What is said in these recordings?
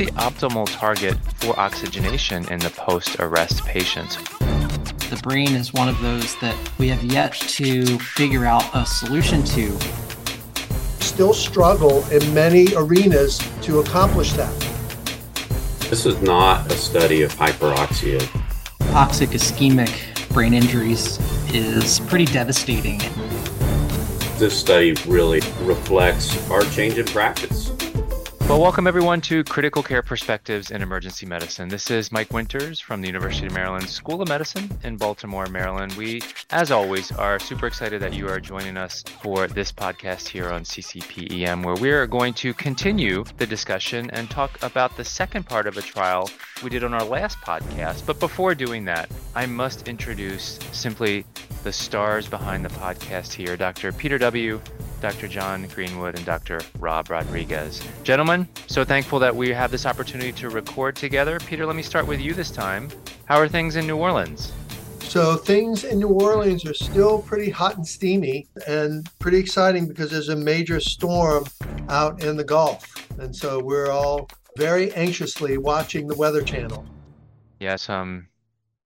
the optimal target for oxygenation in the post arrest patients? The brain is one of those that we have yet to figure out a solution to. Still struggle in many arenas to accomplish that. This is not a study of hyperoxia. Hypoxic ischemic brain injuries is pretty devastating. This study really reflects our change in practice. Well, welcome everyone to Critical Care Perspectives in Emergency Medicine. This is Mike Winters from the University of Maryland School of Medicine in Baltimore, Maryland. We, as always, are super excited that you are joining us for this podcast here on CCPEM, where we are going to continue the discussion and talk about the second part of a trial we did on our last podcast. But before doing that, I must introduce simply the stars behind the podcast here Dr. Peter W., Dr. John Greenwood, and Dr. Rob Rodriguez. Gentlemen, so thankful that we have this opportunity to record together. Peter, let me start with you this time. How are things in New Orleans? So things in New Orleans are still pretty hot and steamy and pretty exciting because there's a major storm out in the Gulf. And so we're all very anxiously watching the Weather Channel. Yes, um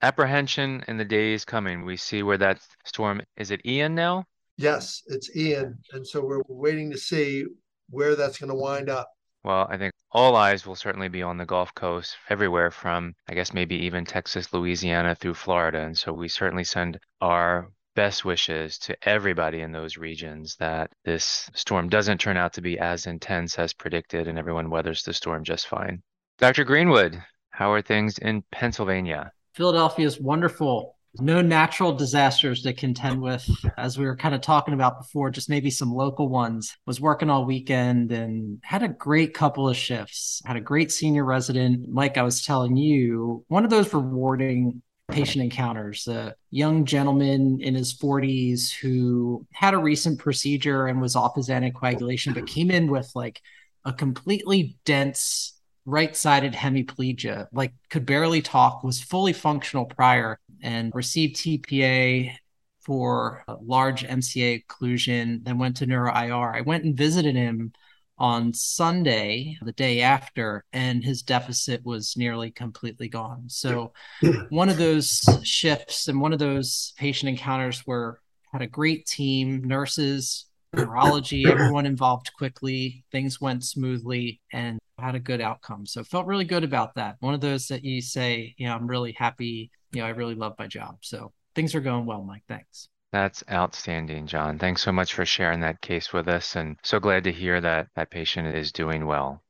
apprehension in the days coming. We see where that storm is it Ian now? Yes, it's Ian. And so we're waiting to see where that's going to wind up. Well, I think all eyes will certainly be on the Gulf Coast, everywhere from, I guess, maybe even Texas, Louisiana through Florida. And so we certainly send our best wishes to everybody in those regions that this storm doesn't turn out to be as intense as predicted and everyone weathers the storm just fine. Dr. Greenwood, how are things in Pennsylvania? Philadelphia is wonderful. No natural disasters to contend with, as we were kind of talking about before, just maybe some local ones. Was working all weekend and had a great couple of shifts. Had a great senior resident. Mike, I was telling you, one of those rewarding patient encounters. A young gentleman in his 40s who had a recent procedure and was off his anticoagulation, but came in with like a completely dense right-sided hemiplegia, like could barely talk, was fully functional prior, and received TPA for large MCA occlusion, then went to neuro IR. I went and visited him on Sunday, the day after, and his deficit was nearly completely gone. So, one of those shifts and one of those patient encounters where had a great team, nurses, neurology, everyone involved quickly, things went smoothly, and had a good outcome. So felt really good about that. One of those that you say, you know, I'm really happy, you know, I really love my job. So things are going well, Mike. Thanks. That's outstanding, John. Thanks so much for sharing that case with us and so glad to hear that that patient is doing well.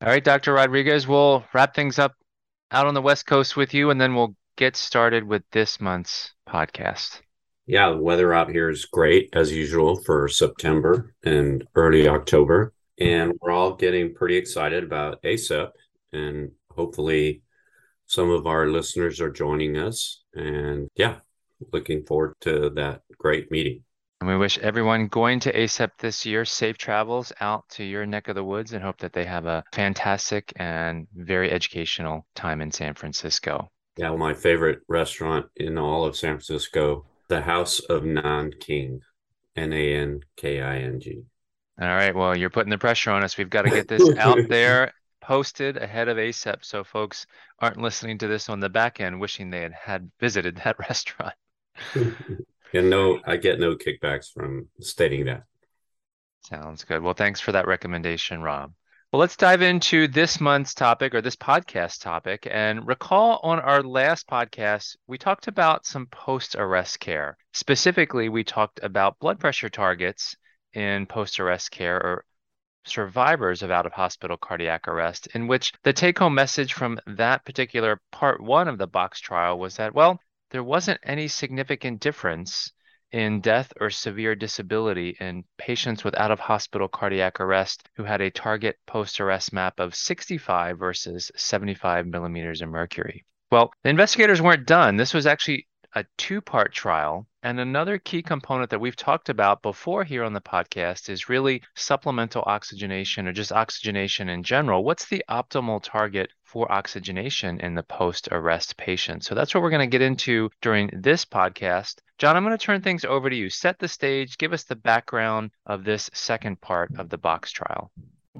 All right, Dr. Rodriguez, we'll wrap things up out on the West Coast with you and then we'll get started with this month's podcast. Yeah, the weather out here is great as usual for September and early October and we're all getting pretty excited about ACEP and hopefully some of our listeners are joining us and yeah looking forward to that great meeting and we wish everyone going to ACEP this year safe travels out to your neck of the woods and hope that they have a fantastic and very educational time in San Francisco. Yeah, my favorite restaurant in all of San Francisco, the House of Nanking, N A N K I N G. All right. Well, you're putting the pressure on us. We've got to get this out there posted ahead of ACEP so folks aren't listening to this on the back end wishing they had, had visited that restaurant. and no, I get no kickbacks from stating that. Sounds good. Well, thanks for that recommendation, Rob. Well, let's dive into this month's topic or this podcast topic. And recall on our last podcast, we talked about some post arrest care. Specifically, we talked about blood pressure targets in post arrest care or survivors of out of hospital cardiac arrest, in which the take home message from that particular part one of the BOX trial was that, well, there wasn't any significant difference in death or severe disability in patients with out of hospital cardiac arrest who had a target post arrest map of 65 versus 75 millimeters of mercury. Well, the investigators weren't done. This was actually a two part trial. And another key component that we've talked about before here on the podcast is really supplemental oxygenation or just oxygenation in general. What's the optimal target for oxygenation in the post arrest patient? So that's what we're going to get into during this podcast. John, I'm going to turn things over to you. Set the stage, give us the background of this second part of the BOX trial.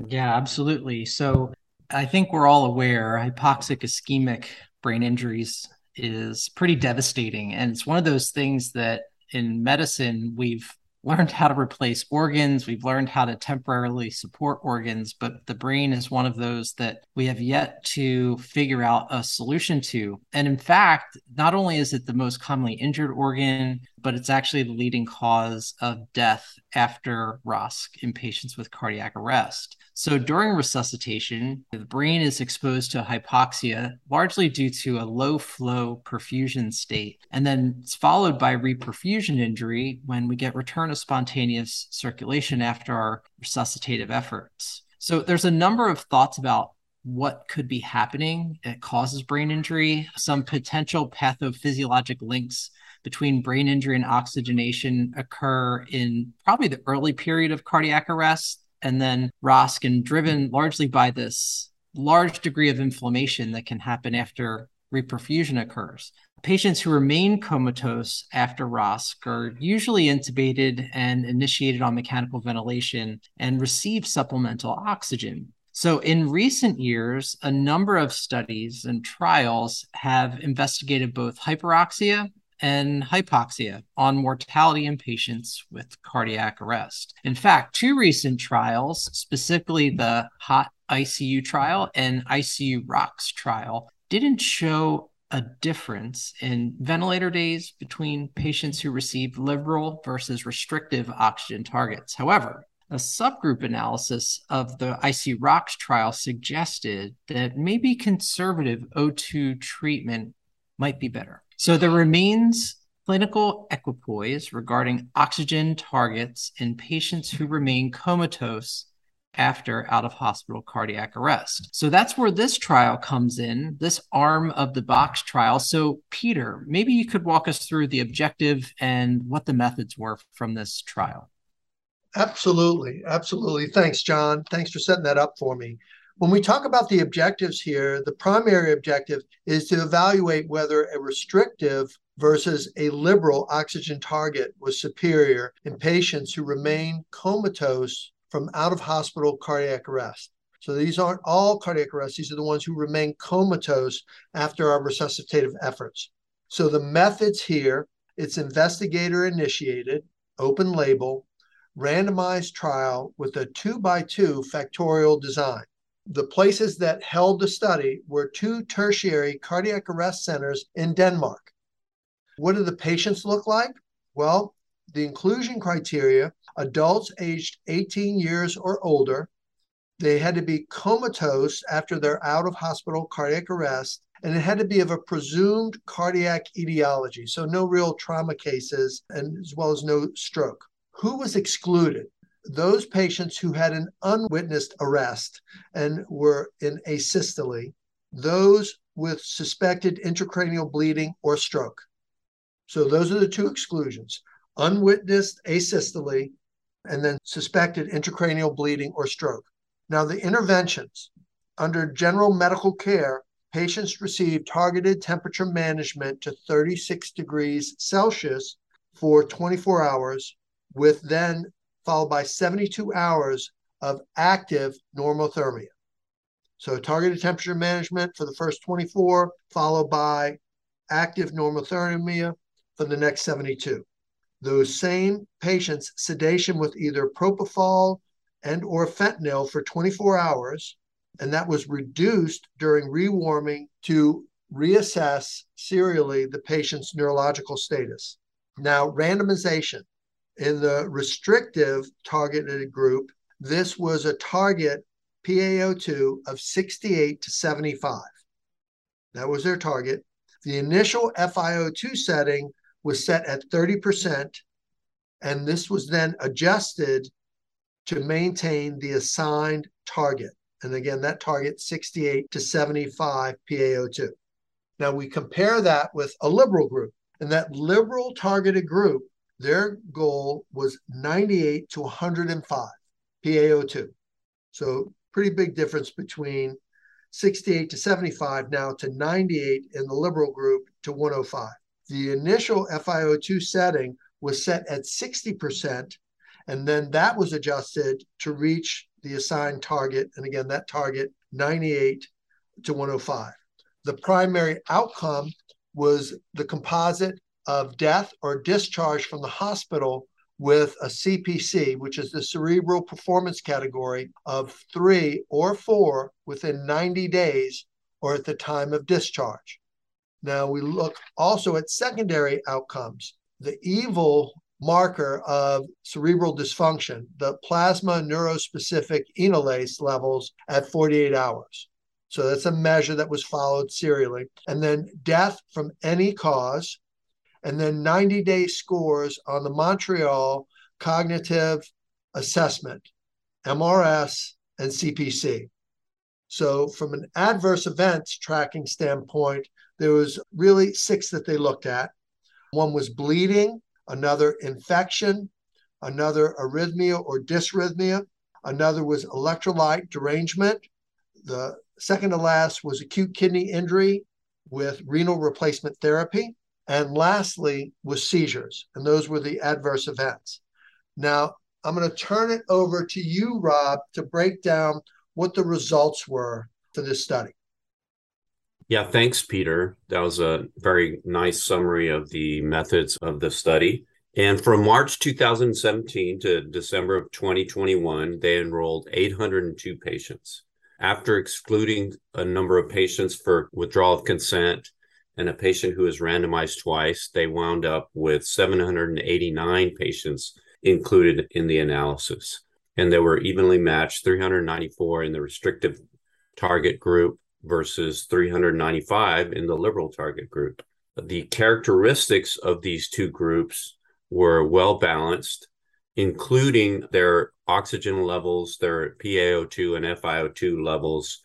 Yeah, absolutely. So I think we're all aware hypoxic ischemic brain injuries is pretty devastating. And it's one of those things that in medicine we've learned how to replace organs. We've learned how to temporarily support organs, but the brain is one of those that we have yet to figure out a solution to. And in fact, not only is it the most commonly injured organ, but it's actually the leading cause of death after ROSC in patients with cardiac arrest. So during resuscitation, the brain is exposed to hypoxia largely due to a low flow perfusion state. And then it's followed by reperfusion injury when we get return of spontaneous circulation after our resuscitative efforts. So there's a number of thoughts about what could be happening that causes brain injury, some potential pathophysiologic links between brain injury and oxygenation occur in probably the early period of cardiac arrest and then ROSC, and driven largely by this large degree of inflammation that can happen after reperfusion occurs. Patients who remain comatose after ROSC are usually intubated and initiated on mechanical ventilation and receive supplemental oxygen. So, in recent years, a number of studies and trials have investigated both hyperoxia and hypoxia on mortality in patients with cardiac arrest. In fact, two recent trials, specifically the HOT ICU trial and ICU ROX trial, didn't show a difference in ventilator days between patients who received liberal versus restrictive oxygen targets. However, a subgroup analysis of the ICU ROX trial suggested that maybe conservative O2 treatment might be better. So there remains clinical equipoise regarding oxygen targets in patients who remain comatose after out of hospital cardiac arrest. So that's where this trial comes in, this arm of the BOX trial. So, Peter, maybe you could walk us through the objective and what the methods were from this trial. Absolutely. Absolutely. Thanks, John. Thanks for setting that up for me. When we talk about the objectives here, the primary objective is to evaluate whether a restrictive versus a liberal oxygen target was superior in patients who remain comatose from out of hospital cardiac arrest. So these aren't all cardiac arrests, these are the ones who remain comatose after our resuscitative efforts. So the methods here, it's investigator initiated, open label, randomized trial with a two by two factorial design the places that held the study were two tertiary cardiac arrest centers in Denmark. What do the patients look like? Well, the inclusion criteria adults aged 18 years or older, they had to be comatose after their out of hospital cardiac arrest, and it had to be of a presumed cardiac etiology, so no real trauma cases, and as well as no stroke. Who was excluded? Those patients who had an unwitnessed arrest and were in asystole, those with suspected intracranial bleeding or stroke. So those are the two exclusions unwitnessed asystole and then suspected intracranial bleeding or stroke. Now, the interventions under general medical care, patients receive targeted temperature management to 36 degrees Celsius for 24 hours, with then followed by 72 hours of active normothermia. So targeted temperature management for the first 24, followed by active normothermia for the next 72. Those same patients sedation with either propofol and or fentanyl for 24 hours, and that was reduced during rewarming to reassess serially the patient's neurological status. Now, randomization. In the restrictive targeted group, this was a target PaO2 of 68 to 75. That was their target. The initial FiO2 setting was set at 30%, and this was then adjusted to maintain the assigned target. And again, that target 68 to 75 PaO2. Now we compare that with a liberal group. And that liberal targeted group their goal was 98 to 105 PaO2. So pretty big difference between 68 to 75 now to 98 in the liberal group to 105. The initial FiO2 setting was set at 60%, and then that was adjusted to reach the assigned target. And again, that target 98 to 105. The primary outcome was the composite of death or discharge from the hospital with a CPC, which is the cerebral performance category of three or four within 90 days or at the time of discharge. Now we look also at secondary outcomes. The evil marker of cerebral dysfunction, the plasma neurospecific enolase levels at 48 hours. So that's a measure that was followed serially. And then death from any cause, and then 90 day scores on the Montreal Cognitive Assessment, MRS, and CPC. So, from an adverse events tracking standpoint, there was really six that they looked at. One was bleeding, another infection, another arrhythmia or dysrhythmia, another was electrolyte derangement. The second to last was acute kidney injury with renal replacement therapy. And lastly was seizures, and those were the adverse events. Now, I'm going to turn it over to you, Rob, to break down what the results were for this study. Yeah, thanks, Peter. That was a very nice summary of the methods of the study. And from March 2017 to December of 2021, they enrolled 802 patients. After excluding a number of patients for withdrawal of consent and a patient who was randomized twice, they wound up with 789 patients included in the analysis. And they were evenly matched 394 in the restrictive target group versus 395 in the liberal target group. The characteristics of these two groups were well balanced, including their oxygen levels, their PaO2 and FiO2 levels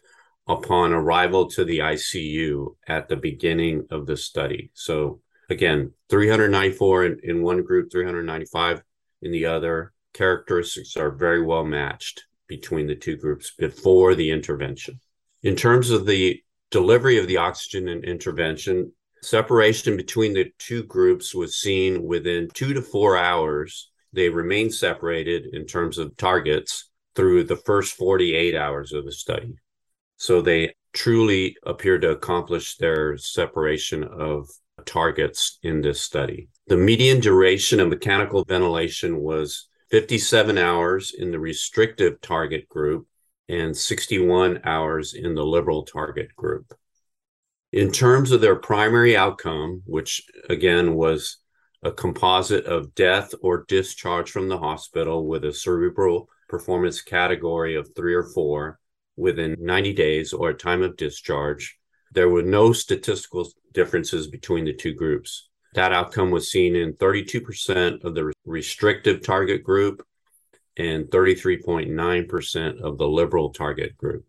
upon arrival to the ICU at the beginning of the study. So again, 394 in, in one group, 395 in the other. Characteristics are very well matched between the two groups before the intervention. In terms of the delivery of the oxygen and intervention, separation between the two groups was seen within two to four hours. They remained separated in terms of targets through the first 48 hours of the study. So they truly appear to accomplish their separation of targets in this study. The median duration of mechanical ventilation was 57 hours in the restrictive target group and 61 hours in the liberal target group. In terms of their primary outcome, which again was a composite of death or discharge from the hospital with a cerebral performance category of three or four, within 90 days or time of discharge. There were no statistical differences between the two groups. That outcome was seen in 32% of the restrictive target group and 33.9% of the liberal target group.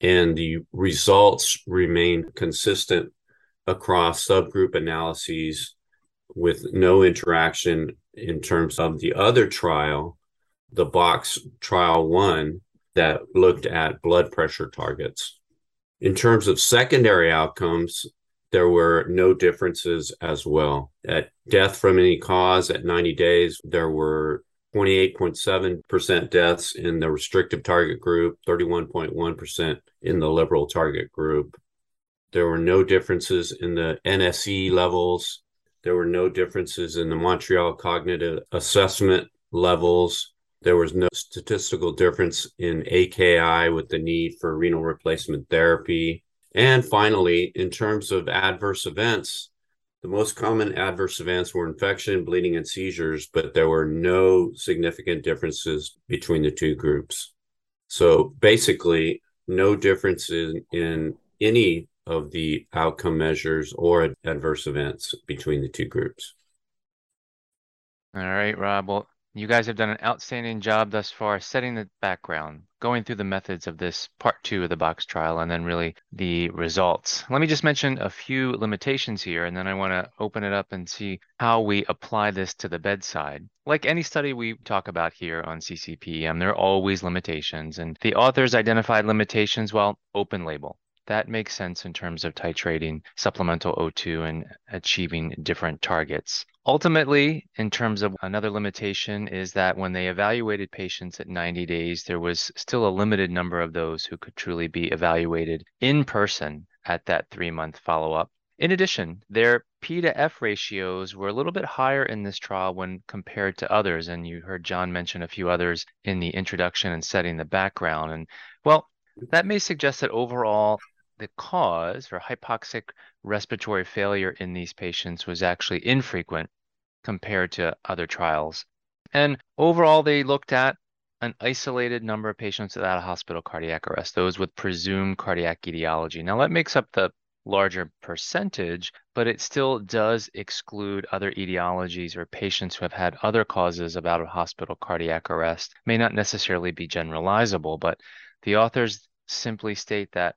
And the results remained consistent across subgroup analyses with no interaction in terms of the other trial, the BOX trial one, that looked at blood pressure targets. In terms of secondary outcomes, there were no differences as well. At death from any cause at 90 days, there were 28.7% deaths in the restrictive target group, 31.1% in the liberal target group. There were no differences in the NSE levels. There were no differences in the Montreal Cognitive Assessment levels. There was no statistical difference in AKI with the need for renal replacement therapy. And finally, in terms of adverse events, the most common adverse events were infection, bleeding, and seizures, but there were no significant differences between the two groups. So basically, no differences in any of the outcome measures or adverse events between the two groups. All right, Rob. Well, you guys have done an outstanding job thus far setting the background, going through the methods of this part two of the BOX trial, and then really the results. Let me just mention a few limitations here, and then I want to open it up and see how we apply this to the bedside. Like any study we talk about here on CCPM, there are always limitations, and the authors identified limitations, well, open label. That makes sense in terms of titrating supplemental O2 and achieving different targets. Ultimately, in terms of another limitation, is that when they evaluated patients at 90 days, there was still a limited number of those who could truly be evaluated in person at that three month follow up. In addition, their P to F ratios were a little bit higher in this trial when compared to others. And you heard John mention a few others in the introduction and setting the background. And well, that may suggest that overall the cause for hypoxic respiratory failure in these patients was actually infrequent compared to other trials. And overall, they looked at an isolated number of patients without a hospital cardiac arrest, those with presumed cardiac etiology. Now, that makes up the larger percentage, but it still does exclude other etiologies or patients who have had other causes of out of hospital cardiac arrest. May not necessarily be generalizable, but the authors simply state that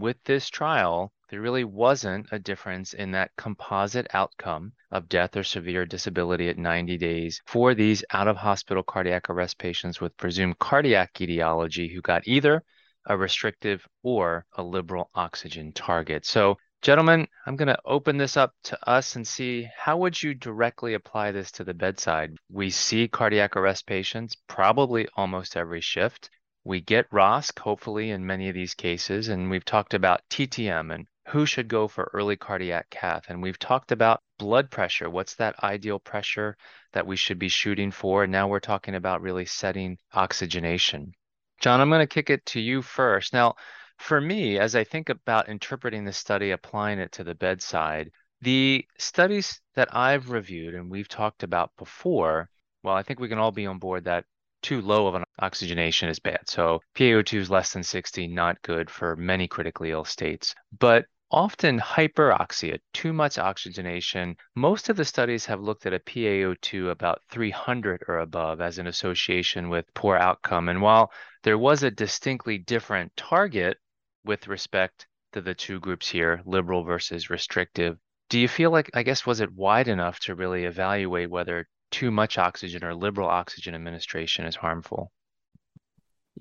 with this trial, there really wasn't a difference in that composite outcome of death or severe disability at 90 days for these out of hospital cardiac arrest patients with presumed cardiac etiology who got either a restrictive or a liberal oxygen target. So, gentlemen, I'm going to open this up to us and see how would you directly apply this to the bedside? We see cardiac arrest patients probably almost every shift. We get ROSC, hopefully, in many of these cases, and we've talked about TTM and who should go for early cardiac cath. And we've talked about blood pressure. What's that ideal pressure that we should be shooting for? And now we're talking about really setting oxygenation. John, I'm going to kick it to you first. Now, for me, as I think about interpreting the study, applying it to the bedside, the studies that I've reviewed and we've talked about before, well, I think we can all be on board that too low of an oxygenation is bad. So PaO2 is less than 60, not good for many critically ill states. But often hyperoxia, too much oxygenation. Most of the studies have looked at a PaO2 about 300 or above as an association with poor outcome. And while there was a distinctly different target with respect to the two groups here, liberal versus restrictive, do you feel like, I guess, was it wide enough to really evaluate whether too much oxygen or liberal oxygen administration is harmful?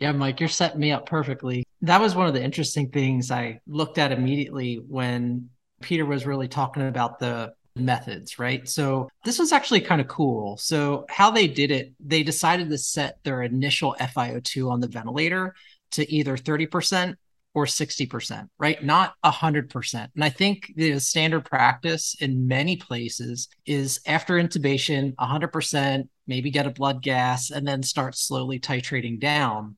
Yeah, Mike, you're setting me up perfectly. That was one of the interesting things I looked at immediately when Peter was really talking about the methods, right? So this was actually kind of cool. So how they did it, they decided to set their initial FiO2 on the ventilator to either 30% or 60%, right? Not 100%. And I think the standard practice in many places is after intubation, 100%, maybe get a blood gas, and then start slowly titrating down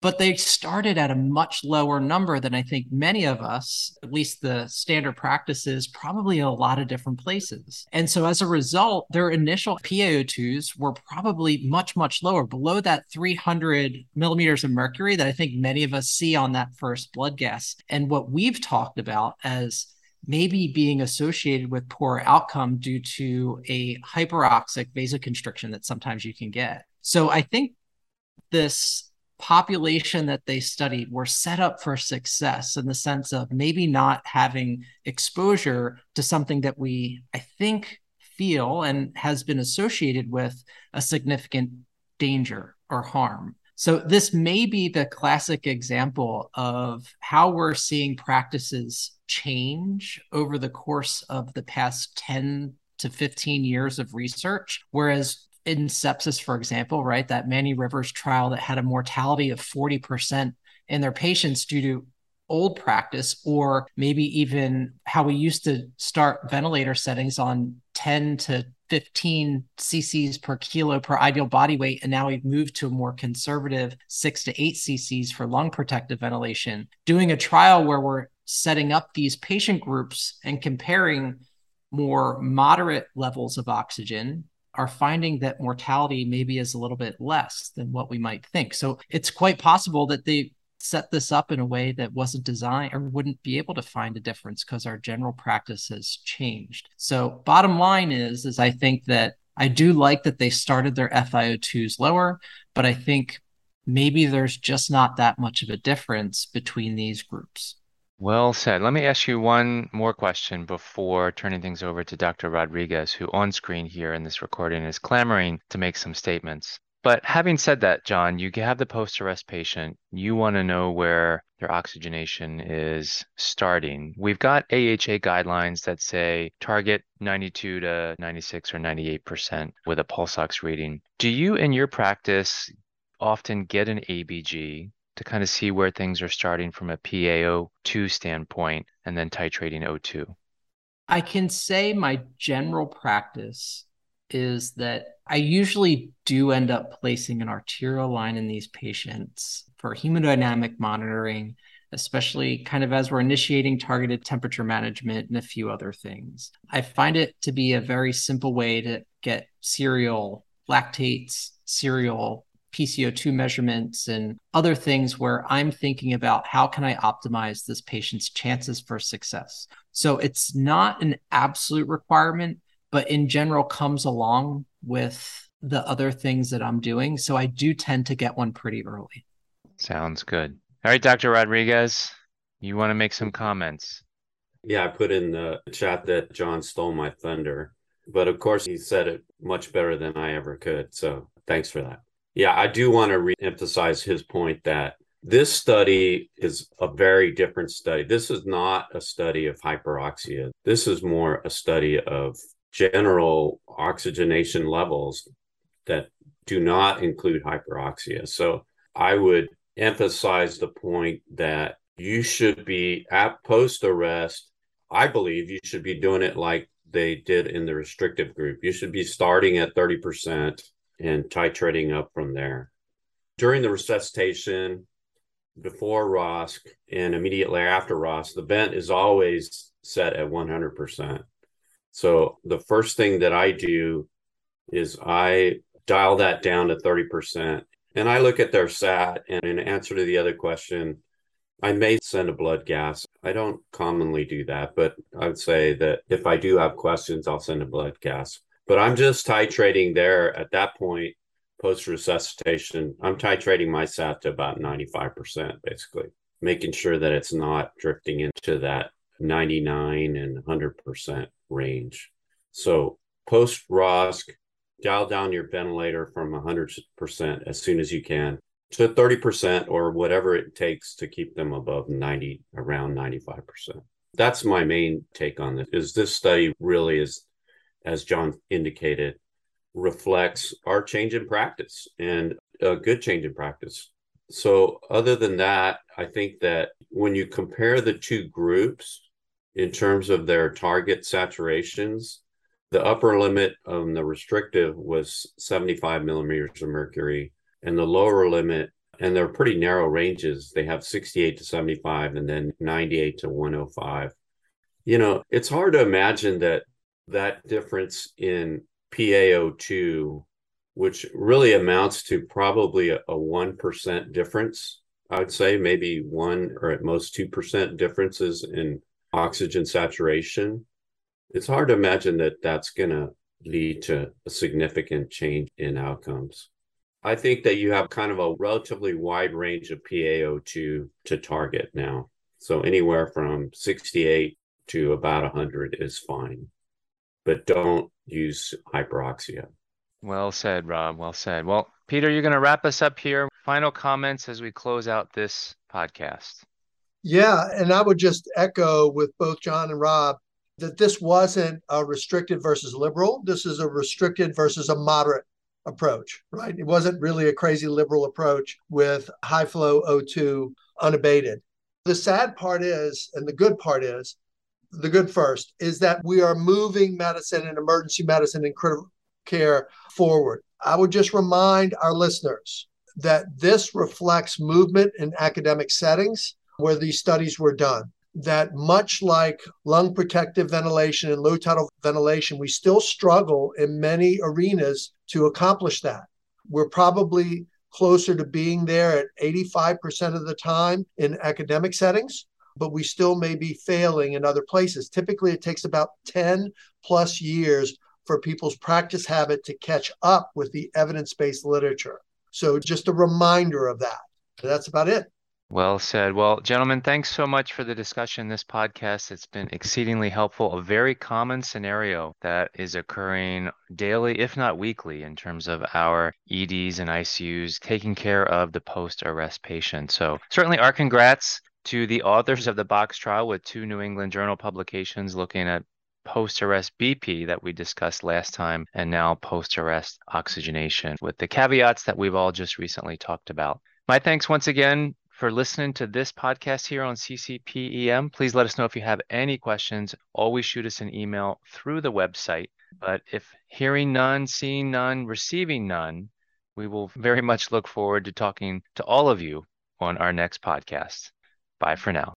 but they started at a much lower number than I think many of us, at least the standard practices, probably a lot of different places. And so as a result, their initial PaO2s were probably much, much lower, below that 300 millimeters of mercury that I think many of us see on that first blood gas. And what we've talked about as maybe being associated with poor outcome due to a hyperoxic vasoconstriction that sometimes you can get. So I think this population that they studied were set up for success in the sense of maybe not having exposure to something that we, I think, feel and has been associated with a significant danger or harm. So, this may be the classic example of how we're seeing practices change over the course of the past 10 to 15 years of research. Whereas in sepsis, for example, right? That Manny Rivers trial that had a mortality of 40% in their patients due to old practice, or maybe even how we used to start ventilator settings on 10 to 15 cc's per kilo per ideal body weight. And now we've moved to a more conservative six to eight cc's for lung protective ventilation. Doing a trial where we're setting up these patient groups and comparing more moderate levels of oxygen are finding that mortality maybe is a little bit less than what we might think. So it's quite possible that they set this up in a way that wasn't designed or wouldn't be able to find a difference because our general practice has changed. So bottom line is is I think that I do like that they started their FiO2s lower, but I think maybe there's just not that much of a difference between these groups. Well said. Let me ask you one more question before turning things over to Dr. Rodriguez, who on screen here in this recording is clamoring to make some statements. But having said that, John, you have the post arrest patient. You want to know where their oxygenation is starting. We've got AHA guidelines that say target 92 to 96 or 98% with a pulse ox reading. Do you, in your practice, often get an ABG to kind of see where things are starting from a PaO2 standpoint and then titrating O2? I can say my general practice is that I usually do end up placing an arterial line in these patients for hemodynamic monitoring, especially kind of as we're initiating targeted temperature management and a few other things. I find it to be a very simple way to get serial lactates, serial PCO2 measurements and other things where I'm thinking about how can I optimize this patient's chances for success. So it's not an absolute requirement, but in general comes along with the other things that I'm doing. So I do tend to get one pretty early. Sounds good. All right, Dr. Rodriguez, you want to make some comments? Yeah, I put in the chat that John stole my thunder, but of course he said it much better than I ever could. So thanks for that. Yeah, I do want to re-emphasize his point that this study is a very different study. This is not a study of hyperoxia. This is more a study of general oxygenation levels that do not include hyperoxia. So I would emphasize the point that you should be at post arrest. I believe you should be doing it like they did in the restrictive group. You should be starting at 30% and titrating up from there. During the resuscitation, before ROSC and immediately after ROSC, the vent is always set at 100%. So the first thing that I do is I dial that down to 30%. And I look at their SAT, and in answer to the other question, I may send a blood gas. I don't commonly do that, but I would say that if I do have questions, I'll send a blood gas. But I'm just titrating there at that point, post resuscitation. I'm titrating my SAT to about 95%, basically, making sure that it's not drifting into that 99 and 100% range. So post ROSC, dial down your ventilator from 100% as soon as you can to 30% or whatever it takes to keep them above 90 around 95%. That's my main take on this. Is this study really is as John indicated reflects our change in practice and a good change in practice. So other than that, I think that when you compare the two groups, in terms of their target saturations. The upper limit on the restrictive was 75 millimeters of mercury, and the lower limit, and they're pretty narrow ranges. They have 68 to 75 and then 98 to 105. You know, it's hard to imagine that that difference in PaO2, which really amounts to probably a, a 1% difference, I would say maybe one or at most 2% differences in oxygen saturation, it's hard to imagine that that's going to lead to a significant change in outcomes. I think that you have kind of a relatively wide range of PaO2 to target now. So anywhere from 68 to about 100 is fine, but don't use hyperoxia. Well said, Rob. Well said. Well, Peter, you're going to wrap us up here. Final comments as we close out this podcast. Yeah, and I would just echo with both John and Rob that this wasn't a restricted versus liberal. This is a restricted versus a moderate approach, right? It wasn't really a crazy liberal approach with high flow O2 unabated. The sad part is, and the good part is, the good first, is that we are moving medicine and emergency medicine and critical care forward. I would just remind our listeners that this reflects movement in academic settings where these studies were done that much like lung protective ventilation and low tidal ventilation, we still struggle in many arenas to accomplish that. We're probably closer to being there at 85% of the time in academic settings, but we still may be failing in other places. Typically, it takes about 10 plus years for people's practice habit to catch up with the evidence based literature. So, just a reminder of that. That's about it. Well said. Well, gentlemen, thanks so much for the discussion. This podcast, it's been exceedingly helpful. A very common scenario that is occurring daily, if not weekly, in terms of our EDs and ICUs taking care of the post-arrest patient. So certainly our congrats to the authors of the BOX trial with two New England Journal publications looking at post arrest BP that we discussed last time, and now post arrest oxygenation with the caveats that we've all just recently talked about. My thanks once again for listening to this podcast here on CCPEM. Please let us know if you have any questions. Always shoot us an email through the website. But if hearing none, seeing none, receiving none, we will very much look forward to talking to all of you on our next podcast. Bye for now.